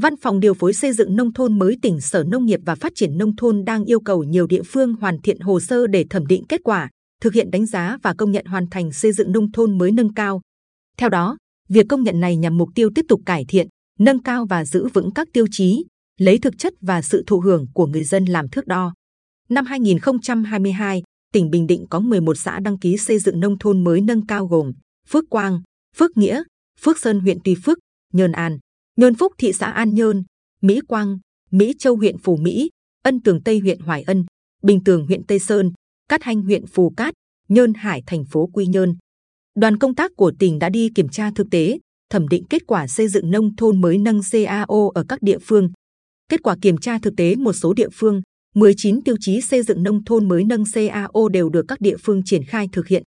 Văn phòng điều phối xây dựng nông thôn mới tỉnh Sở Nông nghiệp và Phát triển nông thôn đang yêu cầu nhiều địa phương hoàn thiện hồ sơ để thẩm định kết quả, thực hiện đánh giá và công nhận hoàn thành xây dựng nông thôn mới nâng cao. Theo đó, việc công nhận này nhằm mục tiêu tiếp tục cải thiện, nâng cao và giữ vững các tiêu chí, lấy thực chất và sự thụ hưởng của người dân làm thước đo. Năm 2022, tỉnh Bình Định có 11 xã đăng ký xây dựng nông thôn mới nâng cao gồm Phước Quang, Phước Nghĩa, Phước Sơn huyện Tuy Phước, Nhơn An, Nhơn Phúc thị xã An Nhơn, Mỹ Quang, Mỹ Châu huyện Phù Mỹ, Ân Tường Tây huyện Hoài Ân, Bình Tường huyện Tây Sơn, Cát Hanh huyện Phù Cát, Nhơn Hải thành phố Quy Nhơn. Đoàn công tác của tỉnh đã đi kiểm tra thực tế, thẩm định kết quả xây dựng nông thôn mới nâng CAO ở các địa phương. Kết quả kiểm tra thực tế một số địa phương, 19 tiêu chí xây dựng nông thôn mới nâng CAO đều được các địa phương triển khai thực hiện.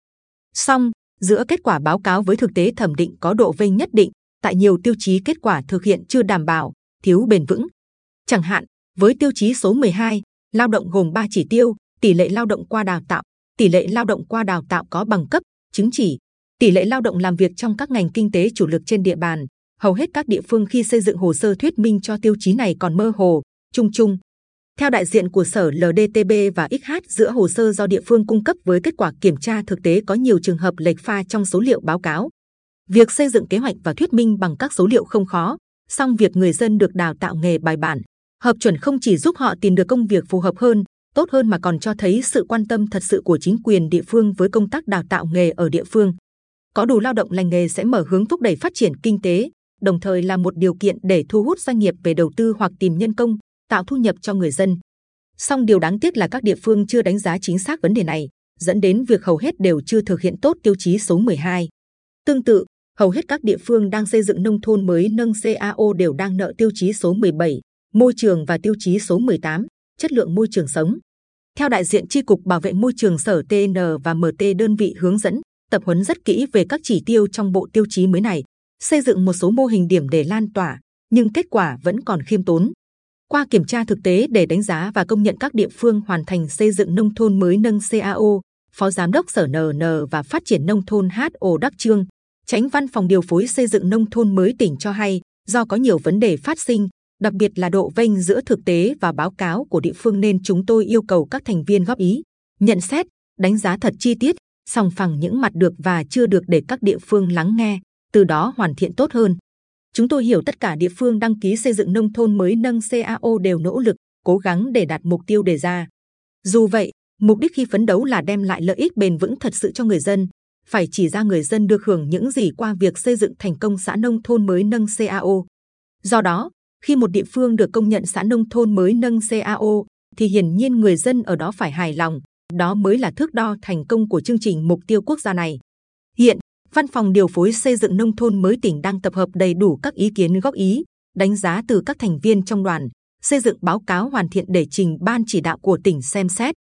Song, giữa kết quả báo cáo với thực tế thẩm định có độ vênh nhất định, tại nhiều tiêu chí kết quả thực hiện chưa đảm bảo, thiếu bền vững. Chẳng hạn, với tiêu chí số 12, lao động gồm 3 chỉ tiêu, tỷ lệ lao động qua đào tạo, tỷ lệ lao động qua đào tạo có bằng cấp, chứng chỉ, tỷ lệ lao động làm việc trong các ngành kinh tế chủ lực trên địa bàn. Hầu hết các địa phương khi xây dựng hồ sơ thuyết minh cho tiêu chí này còn mơ hồ, chung chung. Theo đại diện của Sở LDTB và XH giữa hồ sơ do địa phương cung cấp với kết quả kiểm tra thực tế có nhiều trường hợp lệch pha trong số liệu báo cáo. Việc xây dựng kế hoạch và thuyết minh bằng các số liệu không khó, song việc người dân được đào tạo nghề bài bản, hợp chuẩn không chỉ giúp họ tìm được công việc phù hợp hơn, tốt hơn mà còn cho thấy sự quan tâm thật sự của chính quyền địa phương với công tác đào tạo nghề ở địa phương. Có đủ lao động lành nghề sẽ mở hướng thúc đẩy phát triển kinh tế, đồng thời là một điều kiện để thu hút doanh nghiệp về đầu tư hoặc tìm nhân công, tạo thu nhập cho người dân. Song điều đáng tiếc là các địa phương chưa đánh giá chính xác vấn đề này, dẫn đến việc hầu hết đều chưa thực hiện tốt tiêu chí số 12. Tương tự, hầu hết các địa phương đang xây dựng nông thôn mới nâng CAO đều đang nợ tiêu chí số 17, môi trường và tiêu chí số 18, chất lượng môi trường sống. Theo đại diện tri cục bảo vệ môi trường sở TN và MT đơn vị hướng dẫn, tập huấn rất kỹ về các chỉ tiêu trong bộ tiêu chí mới này, xây dựng một số mô hình điểm để lan tỏa, nhưng kết quả vẫn còn khiêm tốn. Qua kiểm tra thực tế để đánh giá và công nhận các địa phương hoàn thành xây dựng nông thôn mới nâng CAO, Phó Giám đốc Sở NN và Phát triển Nông thôn HO Đắc Trương, Tránh Văn phòng điều phối xây dựng nông thôn mới tỉnh cho hay, do có nhiều vấn đề phát sinh, đặc biệt là độ vênh giữa thực tế và báo cáo của địa phương nên chúng tôi yêu cầu các thành viên góp ý, nhận xét, đánh giá thật chi tiết, song phẳng những mặt được và chưa được để các địa phương lắng nghe, từ đó hoàn thiện tốt hơn. Chúng tôi hiểu tất cả địa phương đăng ký xây dựng nông thôn mới nâng CAO đều nỗ lực, cố gắng để đạt mục tiêu đề ra. Dù vậy, mục đích khi phấn đấu là đem lại lợi ích bền vững thật sự cho người dân, phải chỉ ra người dân được hưởng những gì qua việc xây dựng thành công xã nông thôn mới nâng CAO. Do đó, khi một địa phương được công nhận xã nông thôn mới nâng CAO, thì hiển nhiên người dân ở đó phải hài lòng. Đó mới là thước đo thành công của chương trình mục tiêu quốc gia này. Hiện, Văn phòng điều phối xây dựng nông thôn mới tỉnh đang tập hợp đầy đủ các ý kiến góp ý, đánh giá từ các thành viên trong đoàn, xây dựng báo cáo hoàn thiện để trình ban chỉ đạo của tỉnh xem xét.